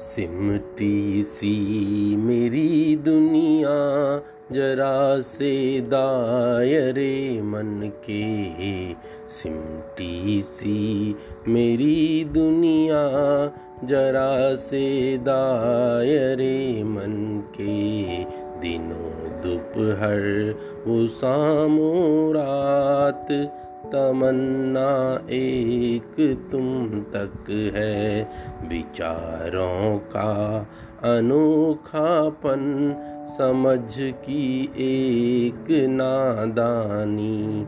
सिमटी सी मेरी दुनिया, जरा से दायरे मन के। सिमटी सी मेरी दुनिया, जरा से दायरे मन के। दिनों दोपहर, वो सामो रात तमन्ना एक तुम तक है। विचारों का अनोखापन, समझ की एक नादानी।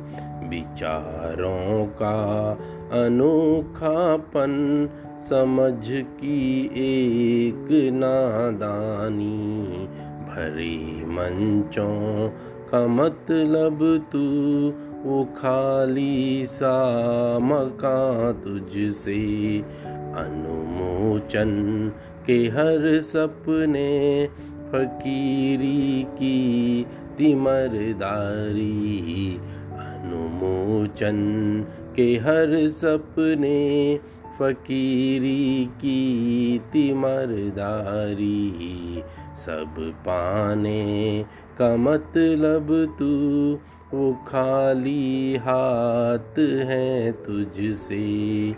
विचारों का अनोखापन, समझ की एक नादानी। भरे मंचों का मतलब तू वो खाली सा मकान तुझसे अनुमोचन के हर सपने फकीरी की तिमरदारी अनुमोचन के हर सपने फकीरी की तिमरदारी सब पाने का मतलब तू वो खाली हाथ हैं तुझसे।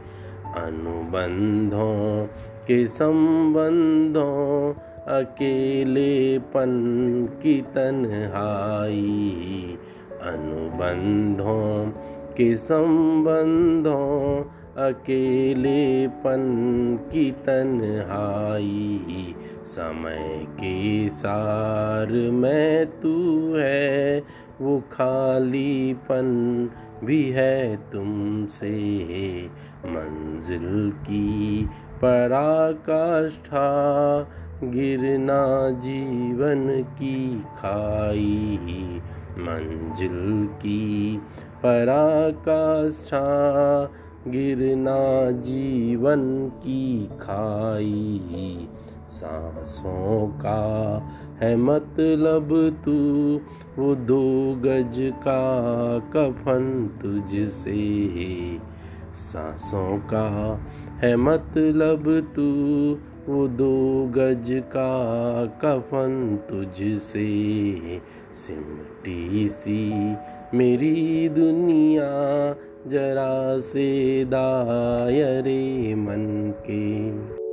अनुबंधों के संबंधों, अकेलेपन की तन्हाई। अनुबंधों के संबंधों, अकेलेपन की तन्हाई। समय के सार में तू है वो खालीपन भी है तुमसे। मंजिल की पराकाष्ठा, गिरना जीवन की खाई। मंजिल की पराकाष्ठा, गिरना जीवन की खाई। सांसों का है मतलब तू, वो दो गज का कफन तुझसे सांसों का है मतलब तू, वो दो गज का कफन तुझसे सिमटी सी मेरी दुनिया, जरा से दायरे मन के।